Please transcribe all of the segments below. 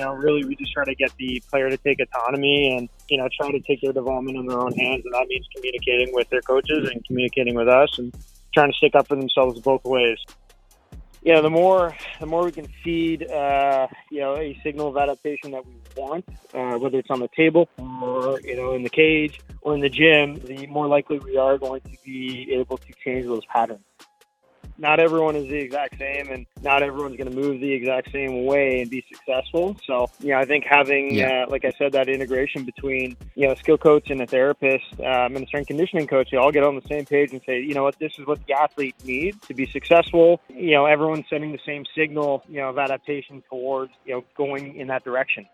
you know, really we just try to get the player to take autonomy and, you know, try to take their development in their own hands. And that means communicating with their coaches and communicating with us and trying to stick up for themselves both ways. You know, the more the more we can feed, uh, you know, a signal of adaptation that we want, uh, whether it's on the table or you know in the cage or in the gym, the more likely we are going to be able to change those patterns not everyone is the exact same and not everyone's going to move the exact same way and be successful. So, yeah, I think having, yeah. uh, like I said, that integration between, you know, a skill coach and a therapist um, and a strength conditioning coach, they all get on the same page and say, you know what, this is what the athlete needs to be successful. You know, everyone's sending the same signal, you know, of adaptation towards, you know, going in that direction.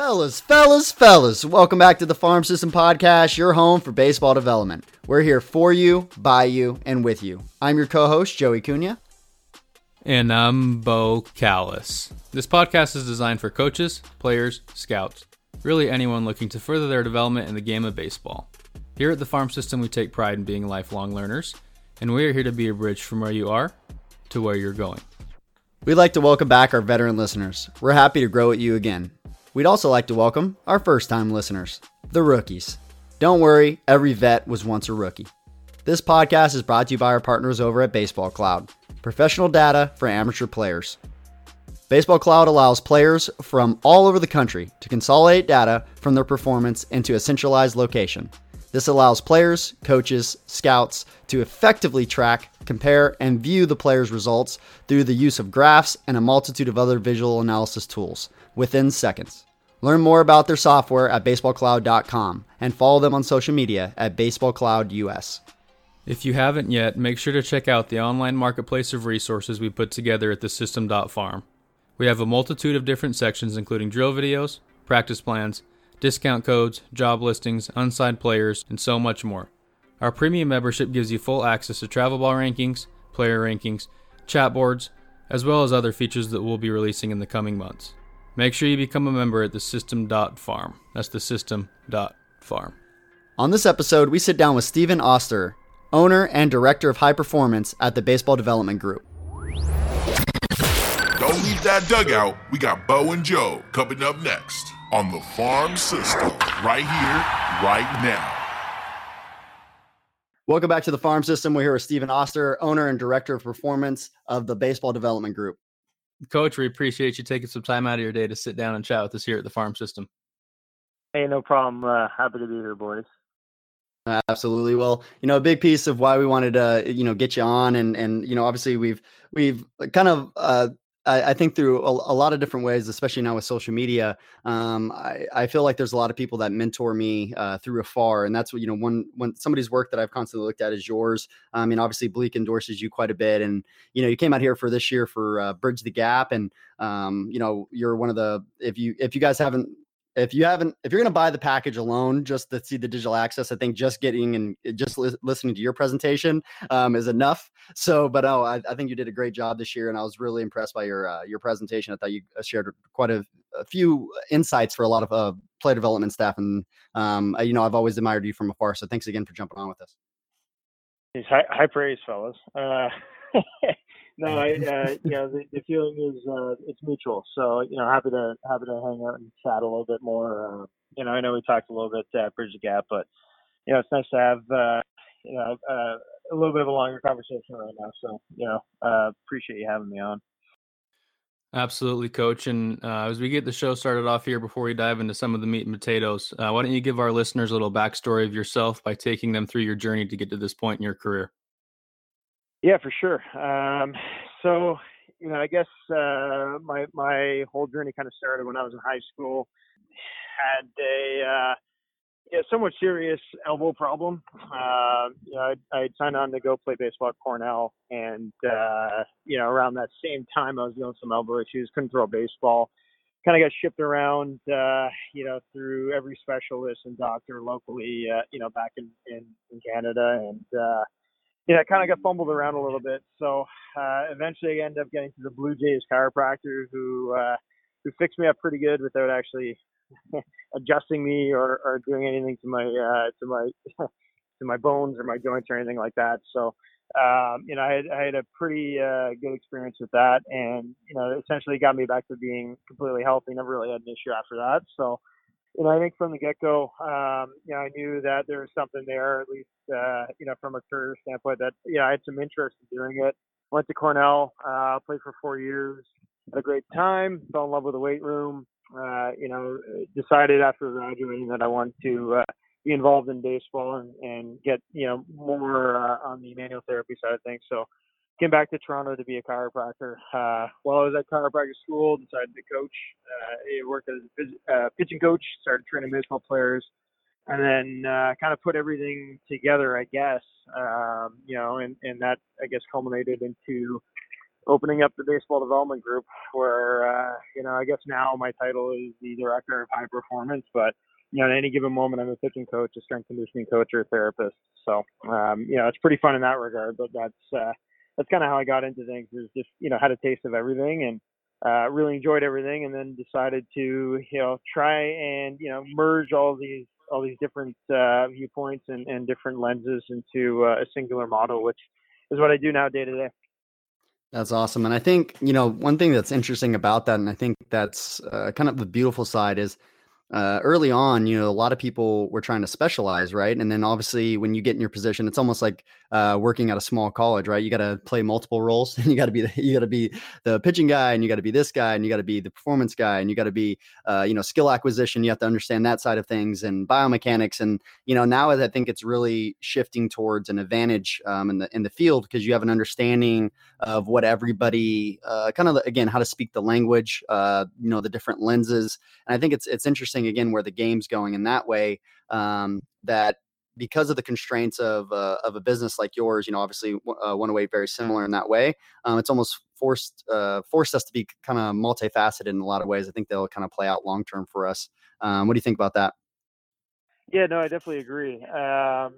Fellas, fellas, fellas, welcome back to the Farm System Podcast, your home for baseball development. We're here for you, by you, and with you. I'm your co host, Joey Cunha. And I'm Bo Callis. This podcast is designed for coaches, players, scouts, really anyone looking to further their development in the game of baseball. Here at the Farm System, we take pride in being lifelong learners, and we are here to be a bridge from where you are to where you're going. We'd like to welcome back our veteran listeners. We're happy to grow with you again. We'd also like to welcome our first time listeners, the rookies. Don't worry, every vet was once a rookie. This podcast is brought to you by our partners over at Baseball Cloud, professional data for amateur players. Baseball Cloud allows players from all over the country to consolidate data from their performance into a centralized location. This allows players, coaches, scouts to effectively track, compare, and view the player's results through the use of graphs and a multitude of other visual analysis tools within seconds. Learn more about their software at baseballcloud.com and follow them on social media at baseballcloudus. If you haven't yet, make sure to check out the online marketplace of resources we put together at the system.farm. We have a multitude of different sections including drill videos, practice plans, discount codes, job listings, unsigned players, and so much more. Our premium membership gives you full access to travel ball rankings, player rankings, chat boards, as well as other features that we'll be releasing in the coming months. Make sure you become a member at the system.farm. That's the system.farm. On this episode, we sit down with Stephen Osterer, owner and director of high performance at the Baseball Development Group. Don't leave that dugout. We got Bo and Joe coming up next on the farm system right here, right now. Welcome back to the farm system. We're here with Stephen Osterer, owner and director of performance of the Baseball Development Group. Coach, we appreciate you taking some time out of your day to sit down and chat with us here at the farm system. Hey, no problem. Uh, happy to be here, boys. Absolutely. Well, you know, a big piece of why we wanted to, you know, get you on, and and you know, obviously we've we've kind of uh, I, I think through a, a, lot of different ways, especially now with social media, um, I, I, feel like there's a lot of people that mentor me uh, through afar, and that's what you know. When when somebody's work that I've constantly looked at is yours. I mean, obviously Bleak endorses you quite a bit, and you know, you came out here for this year for uh, Bridge the Gap, and um, you know, you're one of the if you if you guys haven't if you haven't if you're going to buy the package alone just to see the digital access i think just getting and eh, just li- listening to your presentation um, is enough. So but oh I, I, think you did a great job this year and i was really impressed by your uh, your presentation. I thought you uh, shared quite a, a few insights for a lot of uh, play development staff and um, you know i've always admired you from afar so thanks again for jumping on with us. High, high praise fellas. Uh, no, I, uh, know, the, the feeling is uh, it's mutual. So, you know, happy to happy to hang out and chat a little bit more. Uh, you know, I know we talked a little bit at Bridge the Gap, but you know, it's nice to have uh, you know uh, a little bit of a longer conversation right now. So, you know, uh, appreciate you having me on. Absolutely, coach. And uh, as we get the show started off here, before we dive into some of the meat and potatoes, uh, why don't you give our listeners a little backstory of yourself by taking them through your journey to get to this point in your career? Yeah, for sure. Um, so, you know, I guess uh, my my whole journey kind of started when I was in high school. Had a uh, yeah, somewhat serious elbow problem. Uh, you know, I, I signed on to go play baseball at Cornell, and uh, you know, around that same time, I was dealing with some elbow issues. Couldn't throw a baseball. Kind of got shipped around, uh, you know, through every specialist and doctor locally, uh, you know, back in in, in Canada, and uh, you know, kind of got fumbled around a little bit. So uh, eventually, I ended up getting to the Blue Jays chiropractor, who uh, who fixed me up pretty good without actually adjusting me or, or doing anything to my uh, to my to my bones or my joints or anything like that. So, um, you know, I had, I had a pretty uh, good experience with that, and you know, essentially got me back to being completely healthy. Never really had an issue after that. So, you know, I think from the get go, um, you know, I knew that there was something there, at least, uh, you know, from a career standpoint, that yeah, I had some interest in doing it. Went to Cornell, uh, played for four years, had a great time, fell in love with the weight room. Uh, you know, decided after graduating that I wanted to uh, be involved in baseball and, and get you know more uh, on the manual therapy side of things. So came back to Toronto to be a chiropractor. Uh, while I was at chiropractic school, decided to coach. Uh, I worked as a uh, pitching coach, started training baseball players, and then uh, kind of put everything together, I guess. Um, you know, and, and that I guess culminated into opening up the baseball development group, where uh, you know I guess now my title is the director of high performance, but you know, at any given moment, I'm a pitching coach, a strength conditioning coach, or a therapist. So, um, you know, it's pretty fun in that regard. But that's uh, that's kind of how I got into things. Is just you know had a taste of everything and uh, really enjoyed everything, and then decided to you know try and you know merge all these all these different uh, viewpoints and, and different lenses into uh, a singular model, which is what I do now day to day. That's awesome, and I think you know one thing that's interesting about that, and I think that's uh, kind of the beautiful side is uh, early on, you know, a lot of people were trying to specialize, right? And then obviously, when you get in your position, it's almost like uh, working at a small college, right? You got to play multiple roles, and you got to be the, you got to be the pitching guy, and you got to be this guy, and you got to be the performance guy, and you got to be, uh, you know, skill acquisition. You have to understand that side of things and biomechanics, and you know, now I think it's really shifting towards an advantage um, in the in the field because you have an understanding of what everybody uh, kind of again how to speak the language, uh, you know, the different lenses, and I think it's it's interesting interesting again where the game's going in that way. Um, that because of the constraints of uh, of a business like yours, you know, obviously uh, one way very similar in that way. Um, it's almost forced uh, forced us to be kind of multifaceted in a lot of ways. I think they'll kind of play out long term for us. Um, what do you think about that? Yeah, no, I definitely agree. Um,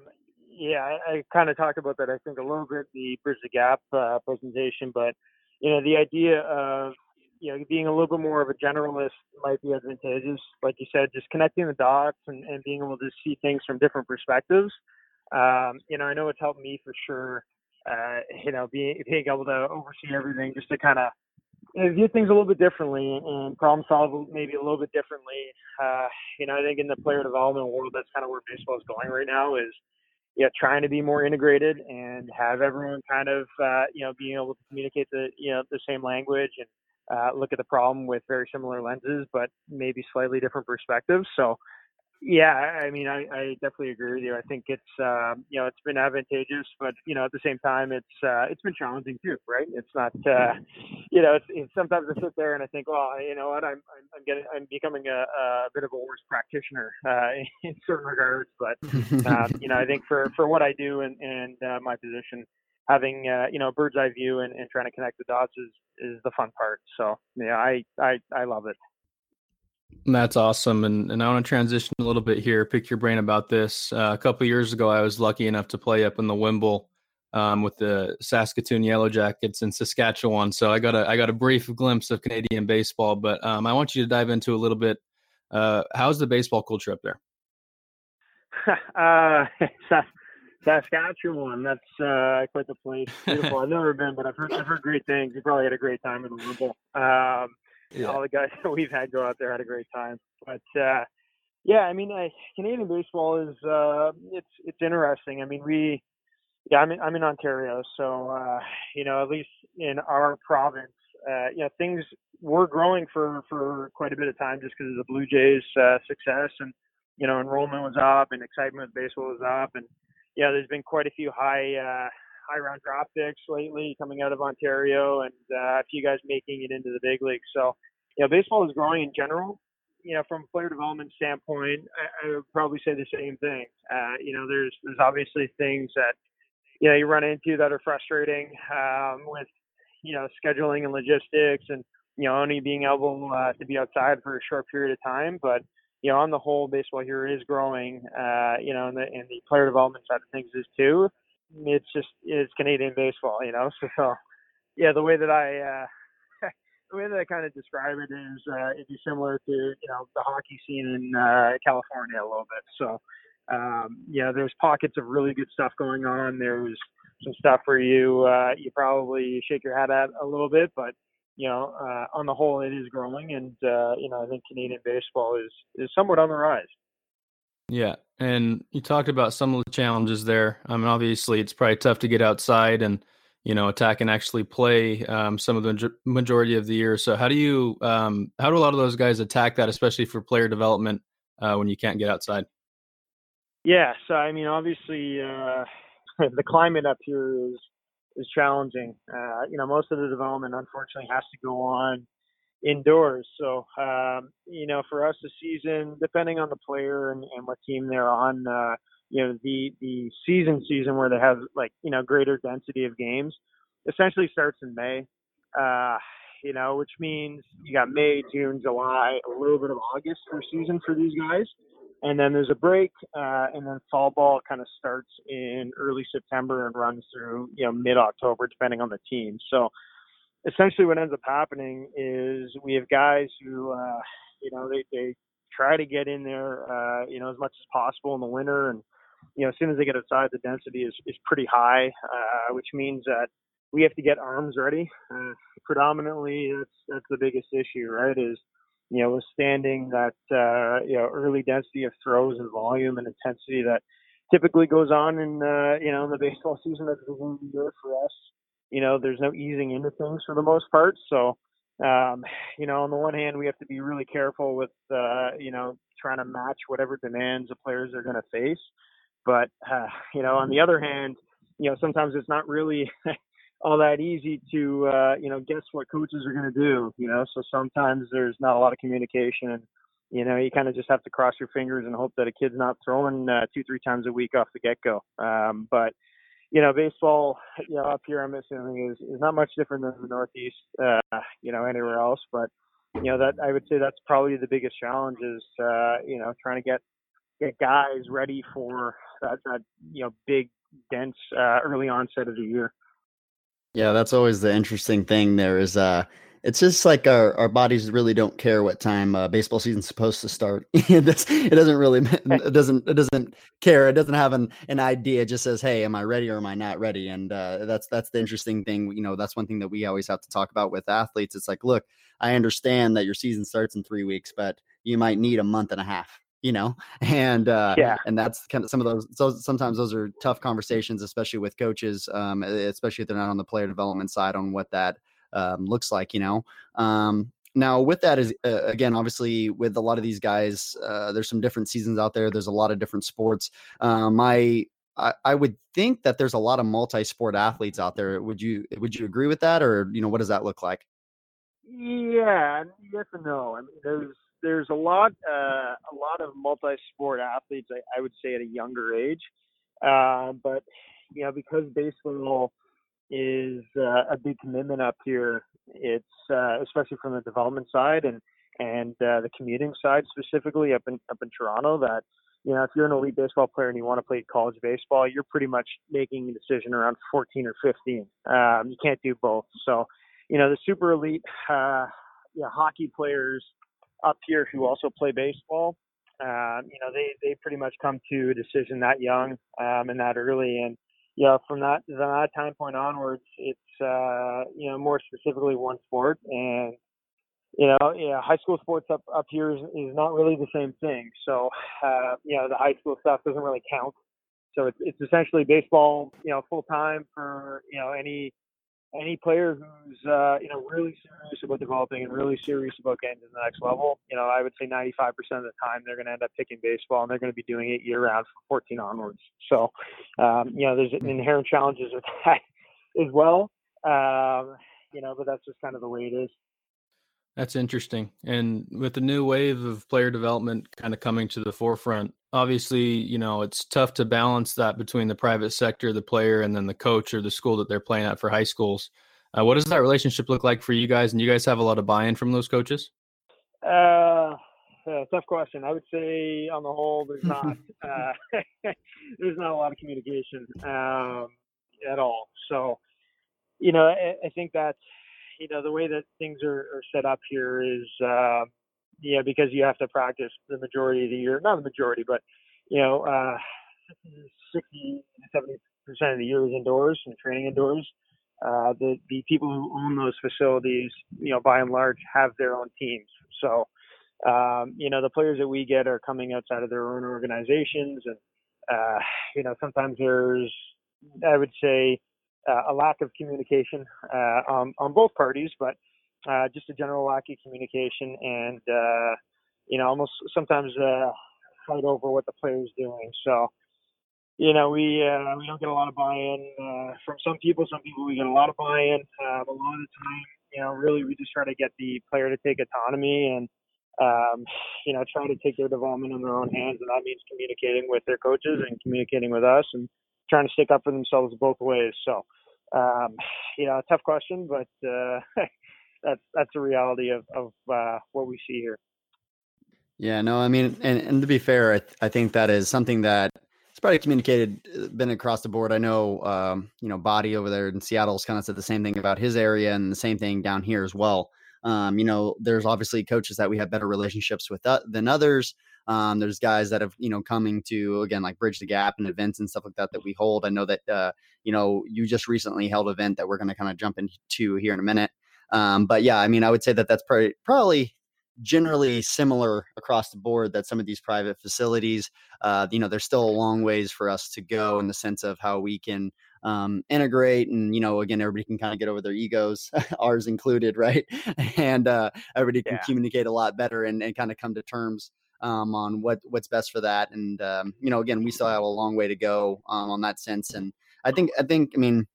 yeah, I, I kind of talked about that. I think a little bit the bridge the gap uh, presentation, but you know, the idea of you know, being a little bit more of a generalist might be advantageous. Like you said, just connecting the dots and, and being able to see things from different perspectives. Um, you know, I know it's helped me for sure. Uh, you know, being being able to oversee everything, just to kind of view things a little bit differently and problem solve maybe a little bit differently. Uh, you know, I think in the player development world, that's kind of where baseball is going right now. Is yeah, trying to be more integrated and have everyone kind of uh, you know being able to communicate the you know the same language and uh, look at the problem with very similar lenses, but maybe slightly different perspectives. So, yeah, I mean, I, I definitely agree with you. I think it's um, you know it's been advantageous, but you know at the same time it's uh, it's been challenging too, right? It's not uh, you know it's, it's sometimes I sit there and I think, well, you know what, I'm I'm, getting I'm becoming a, a bit of a worse practitioner uh, in certain regards, but um, you know I think for for what I do and and uh, my position, having uh, you know a bird's eye view and, and trying to connect the dots is is the fun part. So yeah, I I I love it. That's awesome, and and I want to transition a little bit here. Pick your brain about this. Uh, a couple years ago, I was lucky enough to play up in the Wimble um, with the Saskatoon Yellow Jackets in Saskatchewan. So I got a I got a brief glimpse of Canadian baseball, but um, I want you to dive into a little bit. Uh, how's the baseball culture up there? uh, Saskatchewan. That's uh, quite the place. Beautiful. I've never been, but I've heard I've heard great things. You probably had a great time in the Wimble. Um, yeah. All the guys that we've had go out there had a great time. But uh, yeah, I mean, uh, Canadian baseball is uh, it's it's interesting. I mean, we yeah, I'm in, I'm in Ontario, so uh, you know, at least in our province, uh, you know, things were growing for for quite a bit of time just because of the Blue Jays' uh, success and you know, enrollment was up and excitement with baseball was up and yeah, there's been quite a few high uh, high round draft picks lately coming out of Ontario, and uh, a few guys making it into the big leagues. So, you know, baseball is growing in general. You know, from a player development standpoint, I, I would probably say the same thing. Uh, you know, there's there's obviously things that you know you run into that are frustrating um, with you know scheduling and logistics, and you know only being able uh, to be outside for a short period of time, but you know, on the whole, baseball here is growing. Uh, you know, and the and the player development side of things is too. It's just it's Canadian baseball, you know. So, so yeah, the way that I uh, the way that I kind of describe it is uh, it'd be similar to you know the hockey scene in uh, California a little bit. So um, yeah, there's pockets of really good stuff going on. There's some stuff where you uh, you probably shake your head at a little bit, but you know, uh, on the whole, it is growing, and uh, you know, I think Canadian baseball is is somewhat on the rise. Yeah, and you talked about some of the challenges there. I mean, obviously, it's probably tough to get outside and you know attack and actually play um, some of the majority of the year. So, how do you um, how do a lot of those guys attack that, especially for player development uh, when you can't get outside? Yeah, so I mean, obviously, uh, the climate up here is is challenging. Uh, you know, most of the development unfortunately has to go on indoors. So, um, you know, for us, the season, depending on the player and, and what team they're on, uh, you know, the the season season where they have like you know greater density of games, essentially starts in May. Uh, you know, which means you got May, June, July, a little bit of August for season for these guys and then there's a break, uh, and then fall ball kind of starts in early September and runs through you know mid October, depending on the team. So essentially, what ends up happening is we have guys who uh, you know they they try to get in there uh, you know as much as possible in the winter, and you know as soon as they get outside, the density is is pretty high, uh, which means that we have to get arms ready. Uh, predominantly, that's that's the biggest issue, right? Is you know, withstanding that uh, you know early density of throws and volume and intensity that typically goes on in uh, you know in the baseball season at the the year for us. You know, there's no easing into things for the most part. So, um, you know, on the one hand, we have to be really careful with uh, you know trying to match whatever demands the players are going to face. But uh, you know, on the other hand, you know, sometimes it's not really all that easy to uh, you know guess what coaches are going to do. You know, so sometimes there's not a lot of communication, and you know you kind of just have to cross your fingers and hope that a kid's not throwing uh, two three times a week off the get go. Um, but you know, baseball, you know, up here I'm assuming is is not much different than the Northeast, uh, you know, anywhere else. But you know that I would say that's probably the biggest challenge is uh, you know trying to get get guys ready for that, that you know big dense uh, early onset of the year. Yeah, that's always the interesting thing. There is, uh, it's just like our, our bodies really don't care what time uh, baseball season's supposed to start. it, doesn't really, it doesn't, it doesn't care. It doesn't have an, an idea. It just says, "Hey, am I ready or am I not ready?" And uh, that's that's the interesting thing. You know, that's one thing that we always have to talk about with athletes. It's like, look, I understand that your season starts in three weeks, but you might need a month and a half you know and uh yeah. and that's kind of some of those so sometimes those are tough conversations especially with coaches um especially if they're not on the player development side on what that um, looks like you know? Um now with that is uh, again obviously with a lot of these guys uh, there's some different seasons out there there's a lot of different sports. Um I, I i would think that there's a lot of multi-sport athletes out there. Would you would you agree with that or you know what does that look like? Yeah yes and no. I mean there's there's a lot uh, a lot of multi-sport athletes. I, I would say at a younger age, uh, but you know because baseball is uh, a big commitment up here. It's uh, especially from the development side and and uh, the commuting side specifically up in up in Toronto that you know if you're an elite baseball player and you want to play college baseball, you're pretty much making a decision around 14 or 15. Um, you can't do both. So you know the super elite uh, hockey players up here who also play baseball. Um, you know, they they pretty much come to a decision that young um, and that early, and you know, from that from that time point onwards, it's uh, you know more specifically one sport, and you know, yeah, high school sports up up here is, is not really the same thing. So, uh, you know, the high school stuff doesn't really count. So it's it's essentially baseball, you know, full time for you know any any player who's uh, you know really serious about developing and really serious about getting to the next level, you know, I would say 95% of the time they're going to end up picking baseball and they're going to be doing it year round from 14 onwards. So, um, you know, there's inherent challenges with that as well. Um, you know, but that's just kind of the way it is. That's interesting. And with the new wave of player development kind of coming to the forefront, obviously, you know, it's tough to balance that between the private sector, the player, and then the coach or the school that they're playing at for high schools. Uh, what does that relationship look like for you guys? And you guys have a lot of buy in from those coaches? Uh, uh, tough question. I would say on the whole, there's not uh, there's not a lot of communication um, at all. So, you know, I, I think that's you know, the way that things are, are set up here is, uh, yeah, because you have to practice the majority of the year, not the majority, but you know, uh, 60 to 70 percent of the year is indoors and training indoors. Uh, the the people who own those facilities, you know, by and large, have their own teams. So, um, you know, the players that we get are coming outside of their own organizations, and uh, you know, sometimes there's, I would say, a lack of communication uh, on on both parties, but uh, just a general lack of communication, and uh, you know, almost sometimes uh, fight over what the player's doing. So you know, we uh, we don't get a lot of buy-in uh, from some people. Some people we get a lot of buy-in. Uh, a lot of the time, you know, really we just try to get the player to take autonomy and um, you know try to take their development in their own hands, and that means communicating with their coaches and communicating with us and trying to stick up for themselves both ways. So, um, you know, tough question, but uh, that's that's the reality of of uh, what we see here. Yeah, no, I mean, and, and to be fair, I, th- I think that is something that it's probably communicated uh, been across the board. I know, um, you know, Boddy over there in Seattle's kind of said the same thing about his area, and the same thing down here as well. Um, you know, there's obviously coaches that we have better relationships with uh, than others. Um, there's guys that have, you know, coming to again like bridge the gap and events and stuff like that that we hold. I know that, uh, you know, you just recently held an event that we're going to kind of jump into here in a minute. Um, but yeah, I mean, I would say that that's probably probably generally similar across the board that some of these private facilities uh, you know there's still a long ways for us to go in the sense of how we can um, integrate and you know again everybody can kind of get over their egos ours included right and uh, everybody can yeah. communicate a lot better and, and kind of come to terms um, on what what's best for that. And um, you know again we still have a long way to go um, on that sense. And i think i think i mean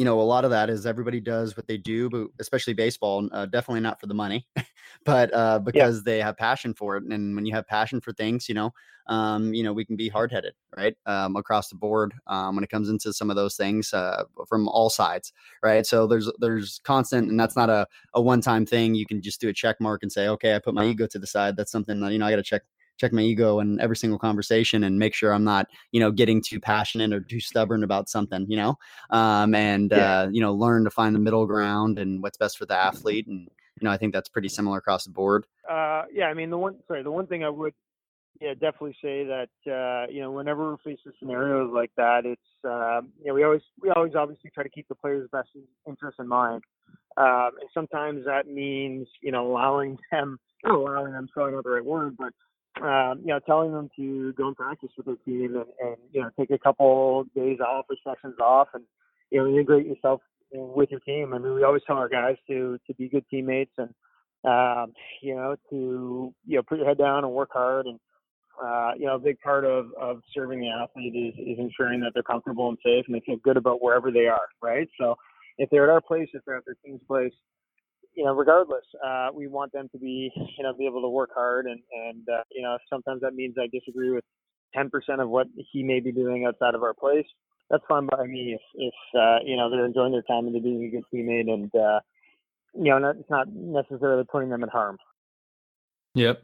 you know, a lot of that is everybody does what they do, but especially baseball, uh, definitely not for the money, but uh, because yeah. they have passion for it. And when you have passion for things, you know, um, you know, we can be hard headed, right? Um, across the board um, when it comes into some of those things uh, from all sides, right? So there's there's constant, and that's not a, a one time thing. You can just do a check mark and say, okay, I put my ego to the side. That's something that you know I got to check check my ego in every single conversation and make sure I'm not, you know, getting too passionate or too stubborn about something, you know, um, and, yeah. uh, you know, learn to find the middle ground and what's best for the athlete. And, you know, I think that's pretty similar across the board. Uh, yeah. I mean, the one, sorry, the one thing I would, yeah, definitely say that, uh, you know, whenever we face scenarios like that, it's, uh, you know, we always, we always obviously try to keep the player's best interest in mind. Um, and sometimes that means, you know, allowing them, not allowing them, probably not the right word, but um, you know, telling them to go and practice with their team and, and you know take a couple days off or sessions off and you know integrate yourself with your team. I mean, we always tell our guys to to be good teammates and um, you know to you know put your head down and work hard and uh, you know a big part of of serving the athlete is is ensuring that they're comfortable and safe and they feel good about wherever they are, right? So if they're at our place, if they're at their team's place, you know, regardless, uh, we want them to be, you know, be able to work hard, and and uh, you know, sometimes that means I disagree with 10% of what he may be doing outside of our place. That's fine by me if if uh, you know they're enjoying their time and they're being a good teammate, and uh, you know, not, it's not necessarily putting them at harm. Yep.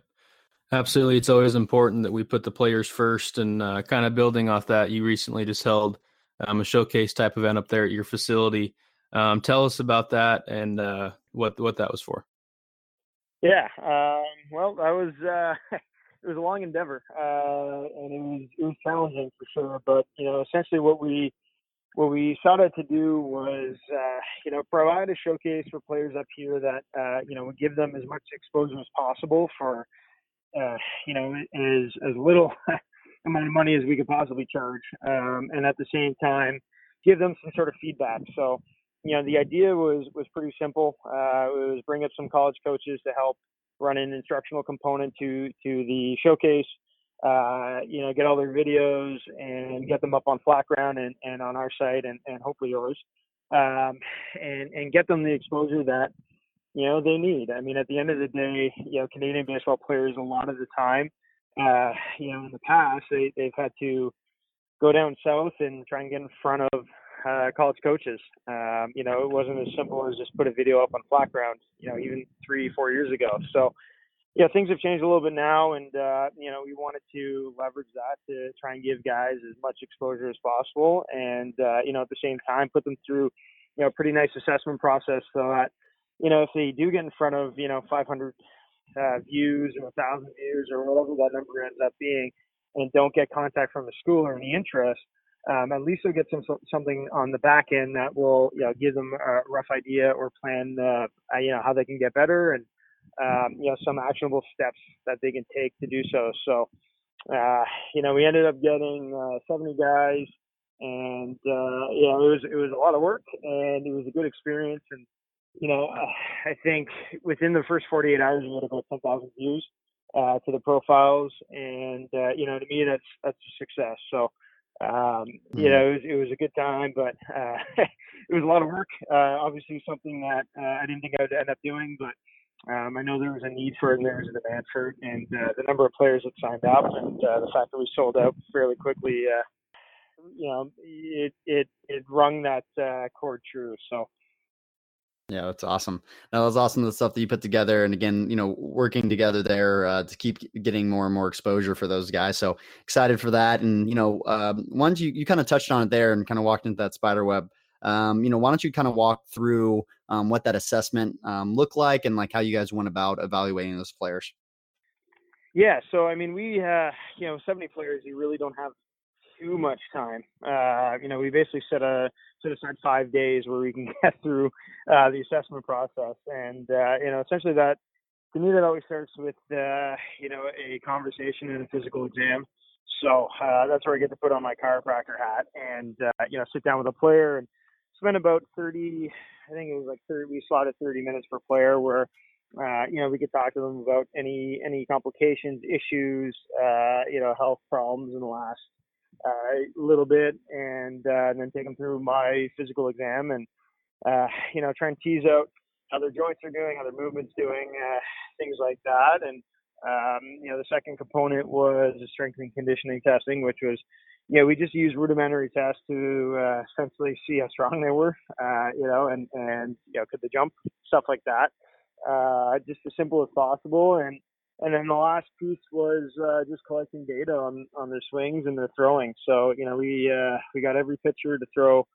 Absolutely. It's always important that we put the players first and uh, kind of building off that. You recently just held um, a showcase type event up there at your facility. Um, tell us about that and uh, what what that was for. Yeah, um, well, that was uh, it was a long endeavor, uh, and it was it was challenging for sure. But you know, essentially what we what we sought out to do was uh, you know provide a showcase for players up here that uh, you know would give them as much exposure as possible for uh, you know as as little amount of money as we could possibly charge, um, and at the same time give them some sort of feedback. So you know, the idea was was pretty simple. Uh, it was bring up some college coaches to help run an instructional component to to the showcase. Uh, you know, get all their videos and get them up on Flatground and, and on our site and, and hopefully yours, um, and and get them the exposure that you know they need. I mean, at the end of the day, you know, Canadian baseball players a lot of the time, uh, you know, in the past they they've had to go down south and try and get in front of uh, college coaches. Um, you know, it wasn't as simple as just put a video up on Flatground. You know, even three, four years ago. So, yeah, things have changed a little bit now, and uh, you know, we wanted to leverage that to try and give guys as much exposure as possible, and uh, you know, at the same time, put them through, you know, a pretty nice assessment process so that, you know, if they do get in front of, you know, 500 uh, views or 1,000 views or whatever that number ends up being, and don't get contact from the school or any interest, um, at least they'll get some something on the back end that will you know give them a rough idea or plan uh, you know how they can get better and um, you know some actionable steps that they can take to do so. So uh, you know we ended up getting uh, 70 guys, and uh, you know it was it was a lot of work and it was a good experience and you know I think within the first 48 hours we had about 10,000 views uh, to the profiles and uh, you know to me that's that's a success. So um, you mm-hmm. know, it was, it was a good time, but uh, it was a lot of work. Uh, obviously, something that uh, I didn't think I would end up doing, but um, I know there was a need for it and there was a demand for it, and uh, the number of players that signed up and uh, the fact that we sold out fairly quickly, uh, you know, it it it rung that uh, chord true. So yeah, that's awesome. That was awesome the stuff that you put together, and again, you know, working together there uh, to keep getting more and more exposure for those guys. So excited for that. And you know, um, once you you kind of touched on it there and kind of walked into that spider web. Um, you know, why don't you kind of walk through um, what that assessment um, looked like and like how you guys went about evaluating those players? Yeah, so I mean, we uh, you know, 70 players, you really don't have too much time. Uh, you know, we basically set a set aside five days where we can get through uh, the assessment process, and uh, you know, essentially that to me that always starts with uh, you know a conversation and a physical exam. So uh, that's where I get to put on my chiropractor hat and uh, you know sit down with a player and spend about 30. I think it was like 30. We slotted 30 minutes per player where. Uh, you know, we could talk to them about any any complications, issues, uh, you know, health problems in the last a uh, little bit and, uh, and then take them through my physical exam and, uh, you know, try and tease out how their joints are doing, how their movement's doing, things like that. And, um, you know, the second component was the strength and conditioning testing, which was, know, we just used rudimentary tests to uh, essentially see how strong they were, uh, you know, and, and, you know, could they jump, stuff like that. Uh, just as simple as possible. And, and then the last piece was uh, just collecting data on on their swings and their throwing. So you know we uh, we got every pitcher to throw,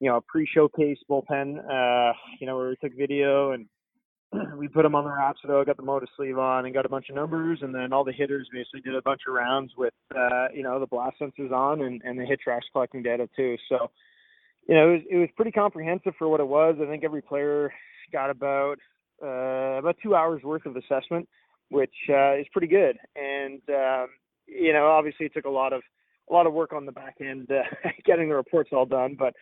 you know, a pre-showcase bullpen, uh, you know, where we took video and we put them on the Rapsodo, got the Motus sleeve on, and got a bunch of numbers. And then all the hitters basically did a bunch of rounds with, uh, you know, the blast sensors on and, and the HitTrax collecting data too. So, you know, it was, it was pretty comprehensive for what it was. I think every player got about uh, about two hours worth of assessment which uh, is pretty good. And um, you know, obviously, it took a lot of a lot of work on the back end uh, getting the reports all done. But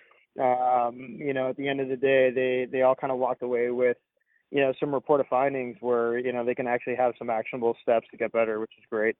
um, you know, at the end of the day, they they all kind of walked away with you know some reported findings where you know they can actually have some actionable steps to get better, which is great.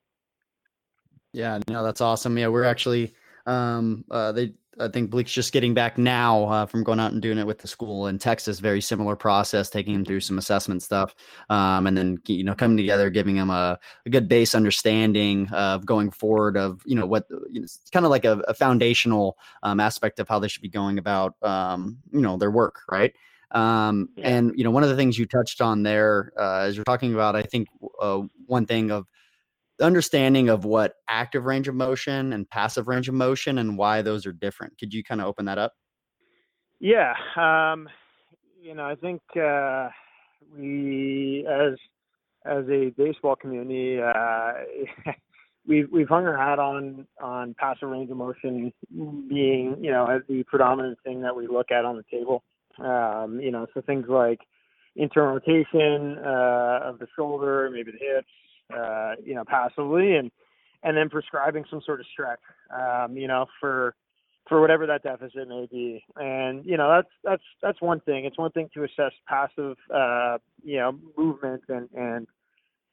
Yeah, no, that's awesome. Yeah, we're actually um, uh, they I think Bleak's just getting back now uh, from going out and doing it with the school in Texas. Very similar process, taking him through some assessment stuff, um, and then you know coming together, giving him a, a good base understanding of going forward of you know what you know, it's kind of like a, a foundational um, aspect of how they should be going about um, you know their work, right? Um. And you know one of the things you touched on there uh, as you're talking about, I think uh, one thing of understanding of what active range of motion and passive range of motion and why those are different. Could you kind of open that up? Yeah. Um, you know, I think uh, we, as as a baseball community, uh, we've we've hung our hat on on passive range of motion being, you know, the predominant thing that we look at on the table. Um, you know, so things like internal rotation uh, of the shoulder, maybe the hips, uh, you know, passively and and then prescribing some sort of stretch, um, you know, for for whatever that deficit may be. And you know, that's that's that's one thing. It's one thing to assess passive, uh, you know, movement and and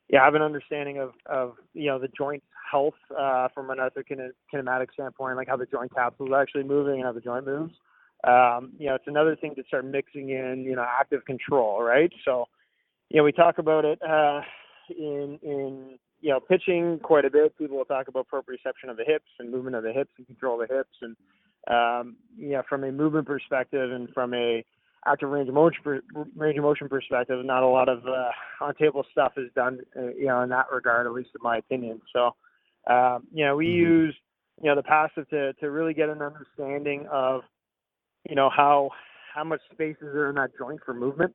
yeah, have an understanding of of you know the joint health uh, from an kinematic standpoint, like how the joint capsule is actually moving and how the joint moves. Um, you know, it's another thing to start mixing in, you know, active control, right? So, you know, we talk about it. Uh, in in you know pitching quite a bit. People will talk about proprioception of the hips and movement of the hips and control of the hips, and um, you know from a movement perspective and from a active range of motion range of motion perspective, not a lot of uh, on table stuff is done uh, you know in that regard, at least in my opinion. So um, you know we mm-hmm. use you know the passive to to really get an understanding of you know how how much space is there in that joint for movement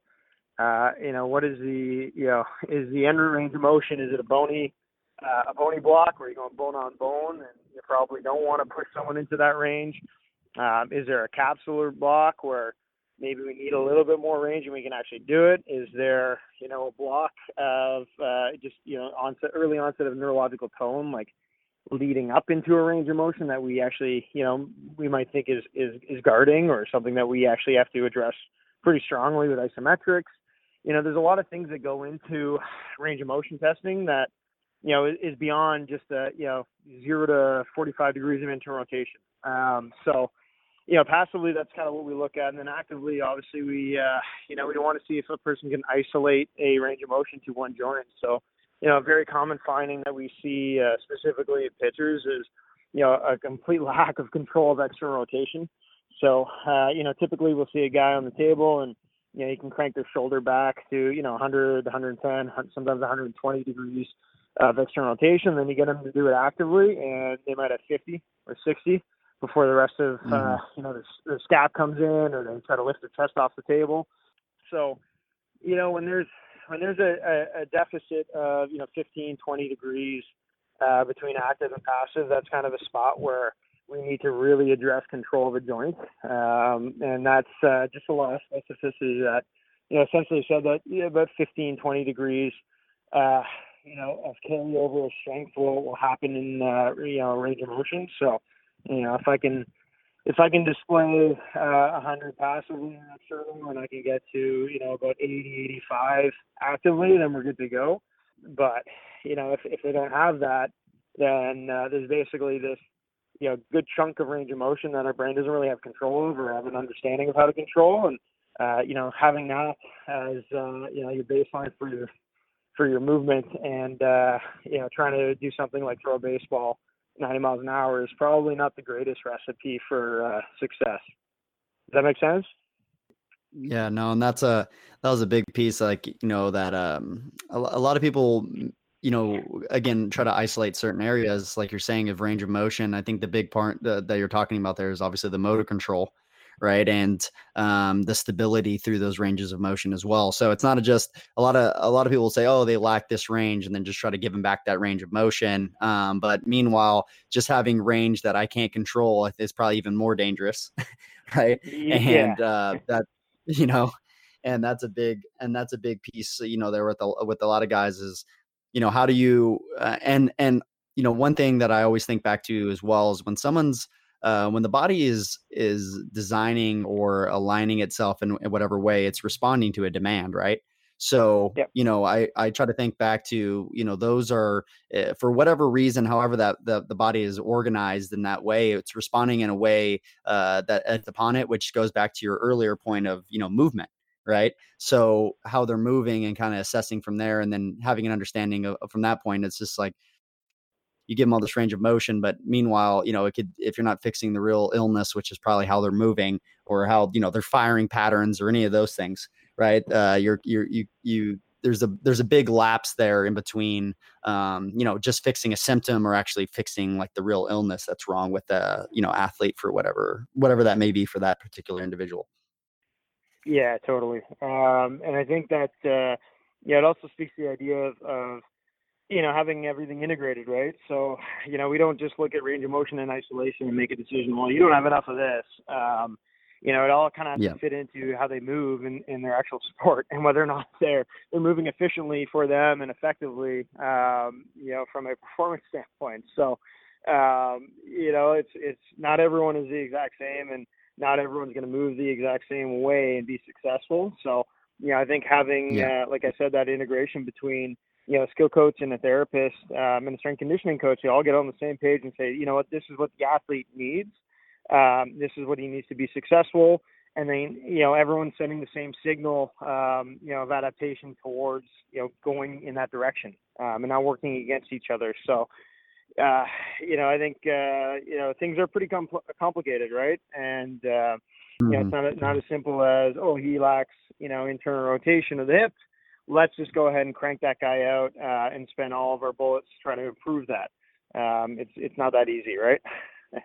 uh, you know, what is the, you know, is the end range of motion? Is it a bony uh, a bony block where you're going bone on bone, and you probably don't want to push someone into that range. Um, is there a capsular block where maybe we need a little bit more range and we can actually do it? Is there, you know, a block of uh, just, you know, onset, early onset of neurological tone, like leading up into a range of motion that we actually, you know, we might think is, is, is guarding or something that we actually have to address pretty strongly with isometrics. You know, there's a lot of things that go into range of motion testing that, you know, is beyond just a, you know, zero to 45 degrees of internal rotation. Um, so, you know, passively, that's kind of what we look at. And then actively, obviously, we, uh, you know, we want to see if a person can isolate a range of motion to one joint. So, you know, a very common finding that we see uh, specifically in pitchers is, you know, a complete lack of control of external rotation. So, uh, you know, typically we'll see a guy on the table and, you know, he can crank their shoulder back to, you know, 100, 110, sometimes 120 degrees of external rotation. Then you get them to do it actively and they might have 50 or 60 before the rest of uh, mm-hmm. uh, you know the, the scap comes in or they try to lift their chest off the table. So, you know, when there's when there's a, a, a deficit of you know 15, 20 degrees uh, between active and passive, that's kind of a spot where we need to really address control of the joint, um, and that's uh, just a lot of specificity that you know essentially said that yeah, about 15, 20 degrees. Uh, you know, of carryover of strength will, will happen in uh, you know range of motion. So, you know, if I can if I can display uh, a uh, hundred passively in that circle and I can get to you know about 80, 85 actively, then we're good to go. But you know, if if they don't have that, then uh, there's basically this you know good chunk of range of motion that our brain doesn't really have control over, have an understanding of how to control, and uh, you know having that as uh, you know your baseline for your for your movement, and uh, you know trying to do something like throw a baseball 90 miles an hour is probably not the greatest recipe for uh, success. Does that make sense? Yeah, no, and that's a that was a big piece. Like you know that um a, a lot of people you know again try to isolate certain areas like you're saying of range of motion. I think the big part that, that you're talking about there is obviously the motor control right and um, the stability through those ranges of motion as well so it's not just a lot of a lot of people say oh they lack this range and then just try to give them back that range of motion um, but meanwhile just having range that i can't control is probably even more dangerous right yeah. and uh, that you know and that's a big and that's a big piece you know there with a, with a lot of guys is you know how do you uh, and and you know one thing that i always think back to as well is when someone's uh, when the body is is designing or aligning itself in, in, whatever way it's responding to a demand right so yep. you know i i try to think back to you know those are uh, for whatever reason however that the, the body is organized in that way it's responding in a way uh, that acts upon it which goes back to your earlier point of you know movement right? So how they're moving and kind of assessing from there and then having an understanding of, from that point it's just like you give them all this range of motion but meanwhile you know it could if you're not fixing the real illness which is probably how they're moving or how you know they're firing patterns or any of those things right? Uh you're you're you you there's a there's a big lapse there in between um, you know just fixing a symptom or actually fixing like the real illness that's wrong with the you know athlete for whatever whatever that may be for that particular individual yeah totally um, and i think that uh, yeah it also speaks to the idea of, of you know, having everything integrated, right? So, you know, we don't just look at range of motion in isolation and make a decision. Well, you don't have enough of this. Um, you know, it all kind of yeah. fit into how they move in, in their actual sport and whether or not they're they're moving efficiently for them and effectively, um, you know, from a performance standpoint. So, um, you know, it's it's not everyone is the exact same, and not everyone's going to move the exact same way and be successful. So, you know, I think having, yeah. uh, like I said, that integration between you know, a skill coach and a therapist um, and a strength conditioning coach, they all get on the same page and say, you know what, this is what the athlete needs. Um, this is what he needs to be successful. And then, you know, everyone's sending the same signal, um, you know, of adaptation towards, you know, going in that direction um, and not working against each other. So, uh, you know, I think, uh, you know, things are pretty compl- complicated, right? And, uh, mm-hmm. you know, it's mm-hmm. not, not as simple as, oh, he lacks, you know, internal rotation of the hip let's just go ahead and crank that guy out uh, and spend all of our bullets trying to improve that. Um, it's it's not that easy, right?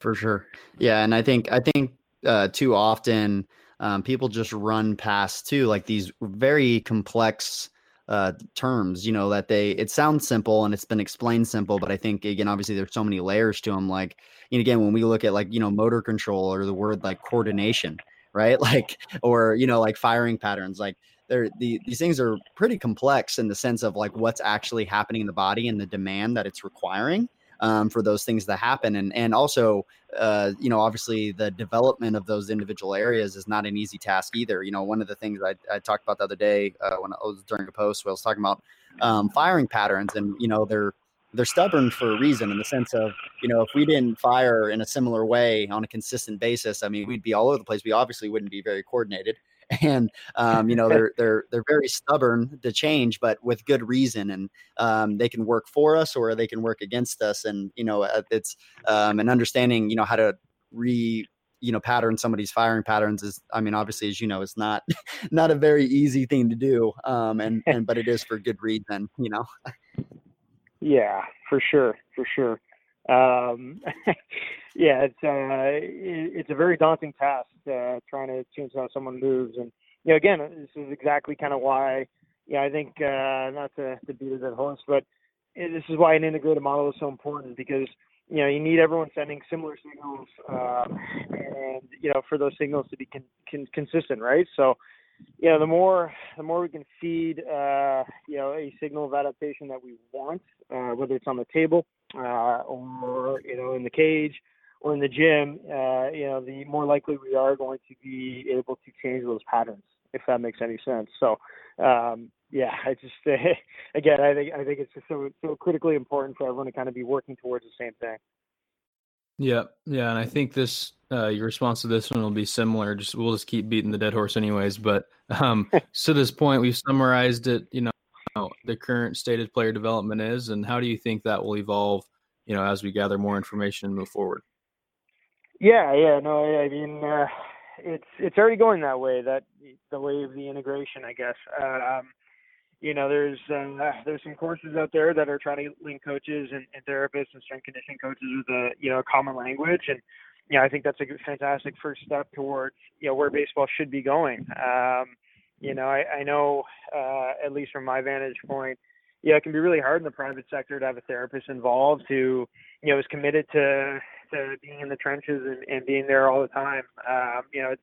For sure, yeah, and I think I think uh, too often um, people just run past too like these very complex uh, terms. You know that they it sounds simple and it's been explained simple, but I think again, obviously, there's so many layers to them. Like, and again, when we look at like you know motor control or the word like coordination, right? Like, or you know, like firing patterns, like. They're, the, these things are pretty complex in the sense of like what's actually happening in the body and the demand that it's requiring um, for those things to happen. And and also, uh, you know, obviously the development of those individual areas is not an easy task either. You know, one of the things I, I talked about the other day uh, when I was during a post, I was talking about um, firing patterns, and you know, they're they're stubborn for a reason in the sense of you know if we didn't fire in a similar way on a consistent basis i mean we'd be all over the place we obviously wouldn't be very coordinated and um, you know they're they're they're very stubborn to change, but with good reason, and um, they can work for us or they can work against us, and you know uh, it's um, an understanding you know how to re you know pattern somebody's firing patterns is i mean obviously as you know it's not not a very easy thing to do um and and but it is for good reason you know? Yeah for sure for sure um yeah, it's uh, it's a very daunting task uh, trying to change how someone moves, and you know, again, this is exactly kind of why, yeah, I think uh, not to, to beat a dead horse, but this is why an integrated model is so important because you know you need everyone sending similar signals, um, and you know for those signals to be con- con- consistent, right? So, you know, the more the more we can feed, uh, you know, a signal of adaptation that we want, uh, whether it's on the table uh, or you know in the cage or in the gym, uh, you know, the more likely we are going to be able to change those patterns, if that makes any sense. So, um, yeah, I just uh, again, I think I think it's just so so critically important for everyone to kind of be working towards the same thing. Yeah, yeah, and I think this uh, your response to this one will be similar. Just we'll just keep beating the dead horse, anyways. But um, to this point, we've summarized it. You know, the current state of player development is, and how do you think that will evolve? You know, as we gather more information and move forward. Yeah, yeah, no, I mean, uh, it's it's already going that way. That the way of the integration, I guess. Um, you know, there's uh, there's some courses out there that are trying to link coaches and, and therapists and strength conditioning coaches with a you know a common language, and you know, I think that's a fantastic first step towards you know where baseball should be going. Um, you know, I, I know uh, at least from my vantage point, yeah, it can be really hard in the private sector to have a therapist involved who you know is committed to to being in the trenches and, and being there all the time. Um, you know, it's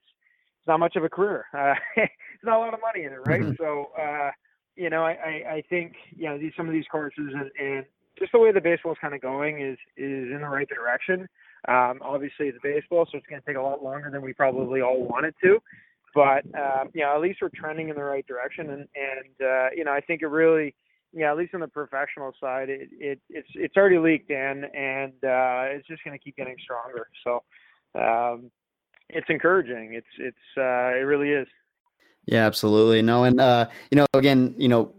it's not much of a career. Uh, it's not a lot of money in it, right? Mm-hmm. So, uh, you know, I, I, I think you know these some of these courses and, and just the way the baseball is kind of going is is in the right direction. Um, obviously, it's baseball, so it's going to take a lot longer than we probably all want it to. But um, you know, at least we're trending in the right direction, and and uh, you know, I think it really yeah, at least on the professional side, it, it it's it's already leaked in, and uh, it's just going to keep getting stronger. So um, it's encouraging. It's it's uh, it really is. Yeah, absolutely. No, and uh, you know, again, you know,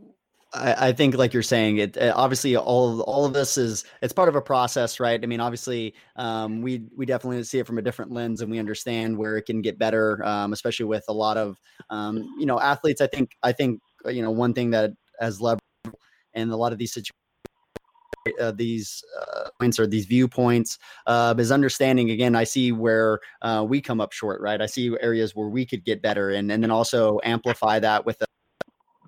I, I, think, like you're saying, it uh, obviously all of, all of this is it's part of a process, right? I mean, obviously, um, we we definitely see it from a different lens, and we understand where it can get better, um, especially with a lot of um, you know athletes. I think I think you know one thing that has led and a lot of these situations uh, these uh, points or these viewpoints uh, is understanding again i see where uh, we come up short right i see areas where we could get better and, and then also amplify that with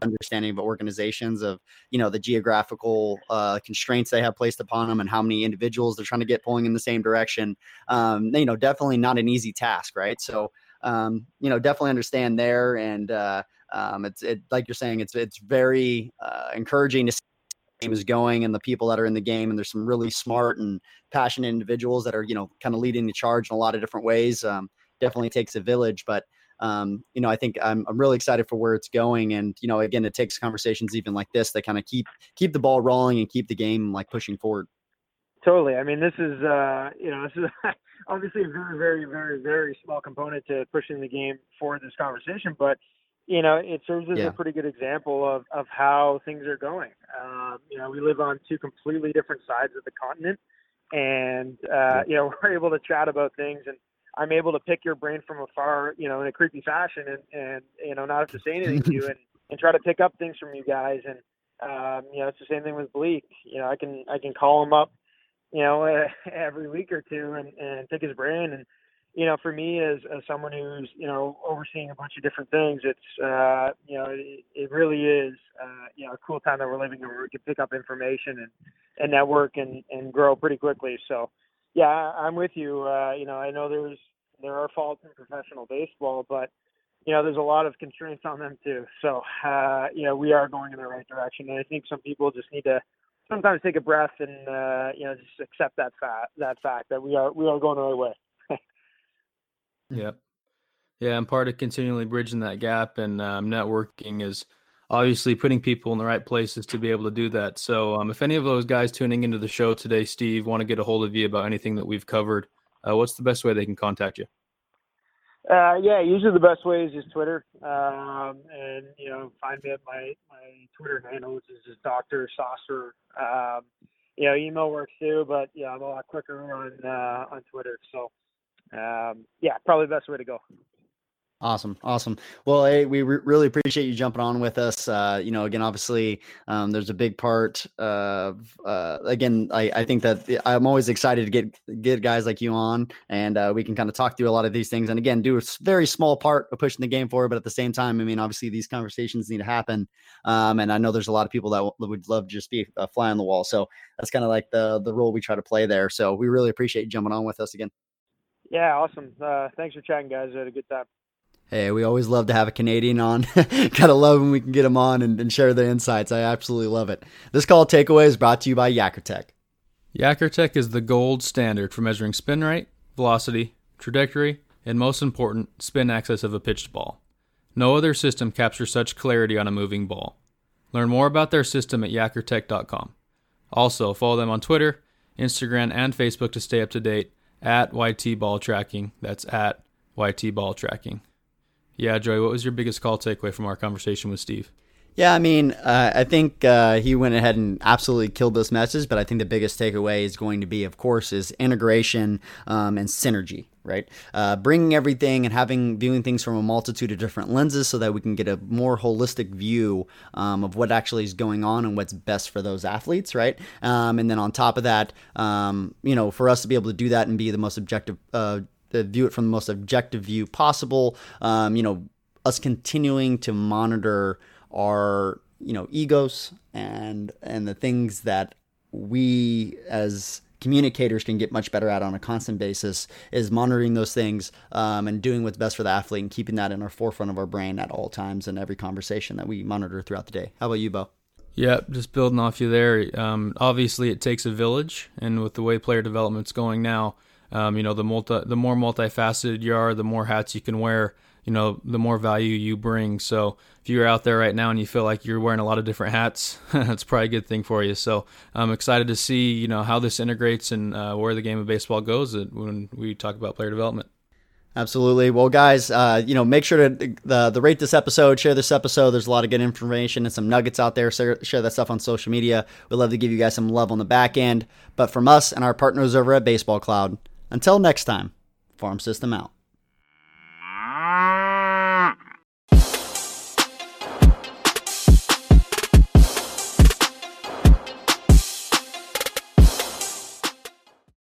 understanding of organizations of you know the geographical uh, constraints they have placed upon them and how many individuals they're trying to get pulling in the same direction um, you know definitely not an easy task right so um, you know definitely understand there and uh, um, it's it like you're saying, it's it's very uh, encouraging to see the game is going and the people that are in the game. And there's some really smart and passionate individuals that are you know kind of leading the charge in a lot of different ways. Um, definitely takes a village, but um, you know, I think I'm, I'm really excited for where it's going. And, you know, again, it takes conversations even like this that kind of keep, keep the ball rolling and keep the game like pushing forward. Totally. I mean, this is, uh, you know, this is obviously a very, very, very, very small component to pushing the game forward this conversation, but you know, it serves as yeah. a pretty good example of, of how things are going. Um, you know, we live on two completely different sides of the continent, and uh, you know, we're able to chat about things, and I'm able to pick your brain from afar, you know, in a creepy fashion, and and you know, not have to say anything to you, and and try to pick up things from you guys, and um, you know, it's the same thing with Bleak. You know, I can I can call him up, you know, uh, every week or two, and and pick his brain, and you know, for me as, as someone who's, you know, overseeing a bunch of different things, it's, uh, you know, it, it really is, uh, you know, a cool time that we're living in where we can pick up information and and network and and grow pretty quickly. So yeah, I'm with you. Uh, you know, I know there's there are faults in professional baseball, but you know, there's a lot of constraints on them too. So uh, you know, we are going in the right direction, and I think some people just need to sometimes take a breath and uh, you know just accept that fact that fact that we are we are going the right way. yep. Yeah, I'm part of continually bridging that gap and um, networking is obviously putting people in the right places to be able to do that. So, um, if any of those guys tuning into the show today, Steve, want to get a hold of you about anything that we've covered, uh, what's the best way they can contact you? Uh, yeah, usually the best way is just Twitter, um, and you know, find me at my my Twitter handle, which is just Doctor Saucer. Um, you know, email works too, but yeah, I'm a lot quicker on uh, on Twitter. So, um, yeah, probably the best way to go. Awesome, awesome. Well, hey, we re- really appreciate you jumping on with us. Uh, you know, again, obviously, um, there's a big part of. Uh, again, I, I think that I'm always excited to get get guys like you on, and uh, we can kind of talk through a lot of these things. And again, do a very small part of pushing the game forward, but at the same time, I mean, obviously, these conversations need to happen. Um, and I know there's a lot of people that, w- would love to just be a fly on the wall. So that's kind of like the the role we try to play there. So we really appreciate you jumping on with us again. Yeah, awesome. Uh, thanks for chatting, guys. I had a good time. Hey, we always love to have a Canadian on. of love when we can get them on and, and, share their insights. I absolutely love it. This call takeaway is brought to you by Yakkertech. Yakkertech is the gold standard for measuring spin rate, velocity, trajectory, and most important, spin axis of a pitched ball. No other system captures such clarity on a moving ball. Learn more about their system at yakkertech.com. Also, follow them on Twitter, Instagram, and Facebook to stay up to date at YT Ball Tracking. That's at YT Ball Tracking. Yeah, Joey, what was your biggest call takeaway from our conversation with Steve? Yeah, I mean, uh, I think uh, he went ahead and absolutely killed this message, but I think the biggest takeaway is going to be, of course, is integration um, and synergy, right? Uh, bringing everything and having viewing things from a multitude of different lenses so that we can get a more holistic view um, of what actually is going on and what's best for those athletes, right? Um, and then on top of that, um, you know, for us to be able to do that and be the most objective uh, to view it from the most objective view possible. Um, you know, us continuing to monitor our you know egos and and the things that we as communicators can get much better at on a constant basis is monitoring those things um, and doing what's best for the athlete and keeping that in our forefront of our brain at all times in every conversation that we monitor throughout the day. How about you, Bo? Yeah, just building off you there. Um, obviously, it takes a village, and with the way player development's going now, um, you know, the multi, the more multifaceted you are, the more hats you can wear. You know, the more value you bring. So if you're out there right now and you feel like you're wearing a lot of different hats, that's probably a good thing for you. So I'm excited to see you know how this integrates and uh, where the game of baseball goes when we talk about player development. Absolutely. Well, guys, uh, you know, make sure to the the rate this episode, share this episode. There's a lot of good information and some nuggets out there. So share that stuff on social media. We'd love to give you guys some love on the back end. But from us and our partners over at Baseball Cloud, until next time, Farm System out.